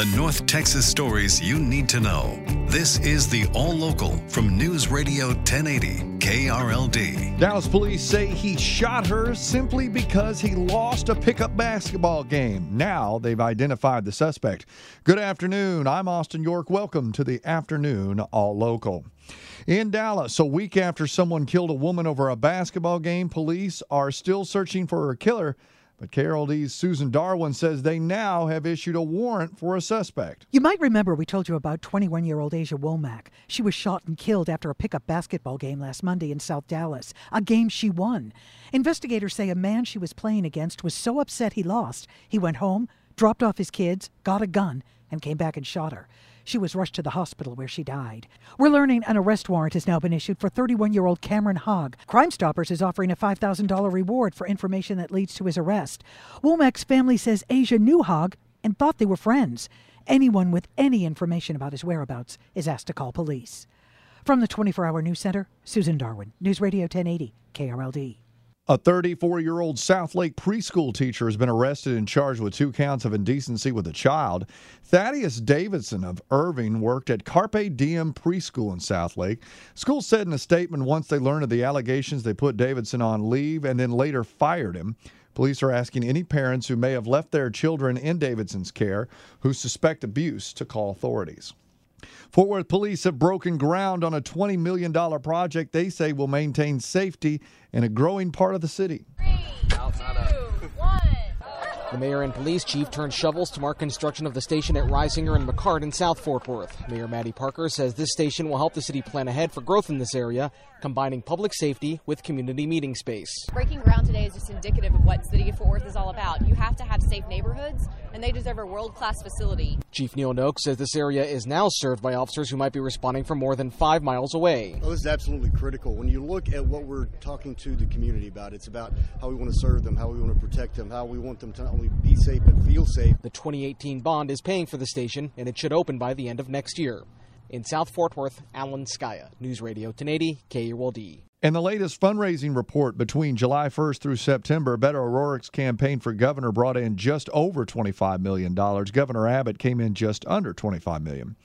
the North Texas stories you need to know. This is the All Local from News Radio 1080 KRLD. Dallas police say he shot her simply because he lost a pickup basketball game. Now they've identified the suspect. Good afternoon. I'm Austin York. Welcome to the afternoon All Local. In Dallas, a week after someone killed a woman over a basketball game, police are still searching for her killer. But KRLD's Susan Darwin says they now have issued a warrant for a suspect. You might remember we told you about 21 year old Asia Womack. She was shot and killed after a pickup basketball game last Monday in South Dallas, a game she won. Investigators say a man she was playing against was so upset he lost, he went home, dropped off his kids, got a gun, and came back and shot her. She was rushed to the hospital where she died. We're learning an arrest warrant has now been issued for 31 year old Cameron Hogg. Crime Stoppers is offering a $5,000 reward for information that leads to his arrest. Womack's family says Asia knew Hogg and thought they were friends. Anyone with any information about his whereabouts is asked to call police. From the 24 Hour News Center, Susan Darwin, News Radio 1080, KRLD. A 34 year old Southlake preschool teacher has been arrested and charged with two counts of indecency with a child. Thaddeus Davidson of Irving worked at Carpe Diem Preschool in Southlake. School said in a statement once they learned of the allegations, they put Davidson on leave and then later fired him. Police are asking any parents who may have left their children in Davidson's care who suspect abuse to call authorities. Fort Worth police have broken ground on a $20 million project they say will maintain safety in a growing part of the city. Three, two, one. The mayor and police chief turned shovels to mark construction of the station at Risinger and McCart in South Fort Worth. Mayor Mattie Parker says this station will help the city plan ahead for growth in this area, combining public safety with community meeting space. Breaking ground today is just indicative of what City of Fort Worth is all about. You have to have safe neighborhoods, and they deserve a world class facility. Chief Neil Noakes says this area is now served by officers who might be responding from more than five miles away. Oh, this is absolutely critical. When you look at what we're talking to the community about, it's about how we want to serve them, how we want to protect them, how we want them to not only be safe and feel safe. The 2018 bond is paying for the station, and it should open by the end of next year. In South Fort Worth, Alan Scaia, News Radio 1080, KRLD. In the latest fundraising report between July 1st through September, Beto O'Rourke's campaign for governor brought in just over $25 million. Governor Abbott came in just under 25 million.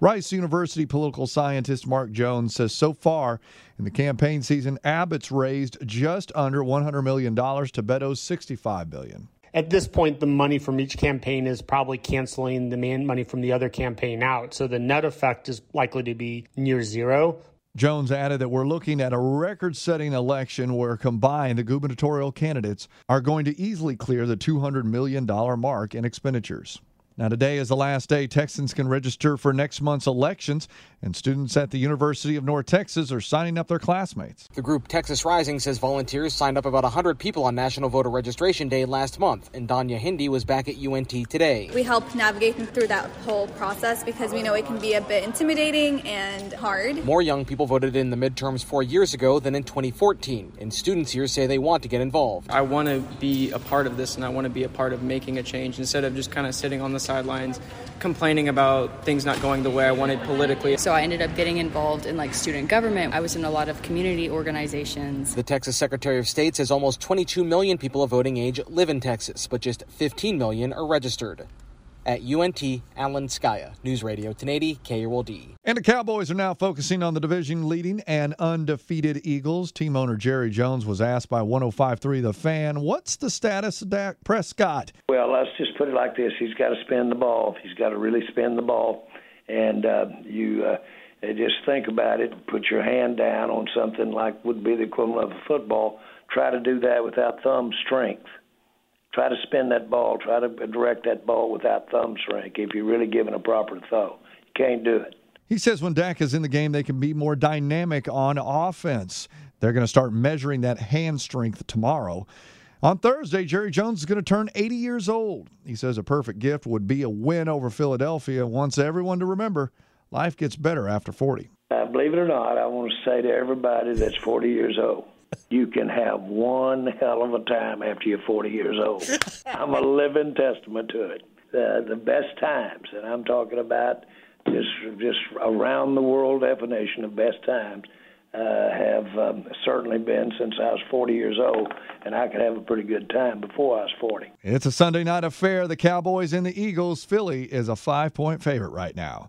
Rice University political scientist Mark Jones says so far in the campaign season, Abbott's raised just under $100 million to Beto's $65 billion at this point, the money from each campaign is probably canceling the money from the other campaign out. So the net effect is likely to be near zero. Jones added that we're looking at a record setting election where combined the gubernatorial candidates are going to easily clear the $200 million mark in expenditures. Now, today is the last day Texans can register for next month's elections, and students at the University of North Texas are signing up their classmates. The group Texas Rising says volunteers signed up about 100 people on National Voter Registration Day last month, and Danya Hindi was back at UNT today. We help navigate them through that whole process because we know it can be a bit intimidating and hard. More young people voted in the midterms four years ago than in 2014, and students here say they want to get involved. I want to be a part of this, and I want to be a part of making a change instead of just kind of sitting on the sidelines complaining about things not going the way I wanted politically. So I ended up getting involved in like student government. I was in a lot of community organizations. The Texas Secretary of State says almost 22 million people of voting age live in Texas, but just 15 million are registered at UNT Alan Scaia, News Radio 1080 KRLD. And the Cowboys are now focusing on the division leading and undefeated Eagles. Team owner Jerry Jones was asked by 1053 The Fan, what's the status of Dak Prescott? Well, let's just put it like this. He's got to spin the ball. He's got to really spin the ball. And uh, you uh, just think about it. Put your hand down on something like would be the equivalent of a football. Try to do that without thumb strength try to spin that ball, try to direct that ball without thumb strength if you're really giving a proper throw. You can't do it. He says when Dak is in the game, they can be more dynamic on offense. They're going to start measuring that hand strength tomorrow. On Thursday, Jerry Jones is going to turn 80 years old. He says a perfect gift would be a win over Philadelphia. Wants everyone to remember life gets better after 40. Uh, believe it or not, I want to say to everybody that's 40 years old, you can have one hell of a time after you're 40 years old. I'm a living testament to it. Uh, the best times, and I'm talking about just just around the world definition of best times. uh, have um, certainly been since I was 40 years old, and I could have a pretty good time before I was 40. It's a Sunday night affair. The Cowboys and the Eagles. Philly is a five point favorite right now.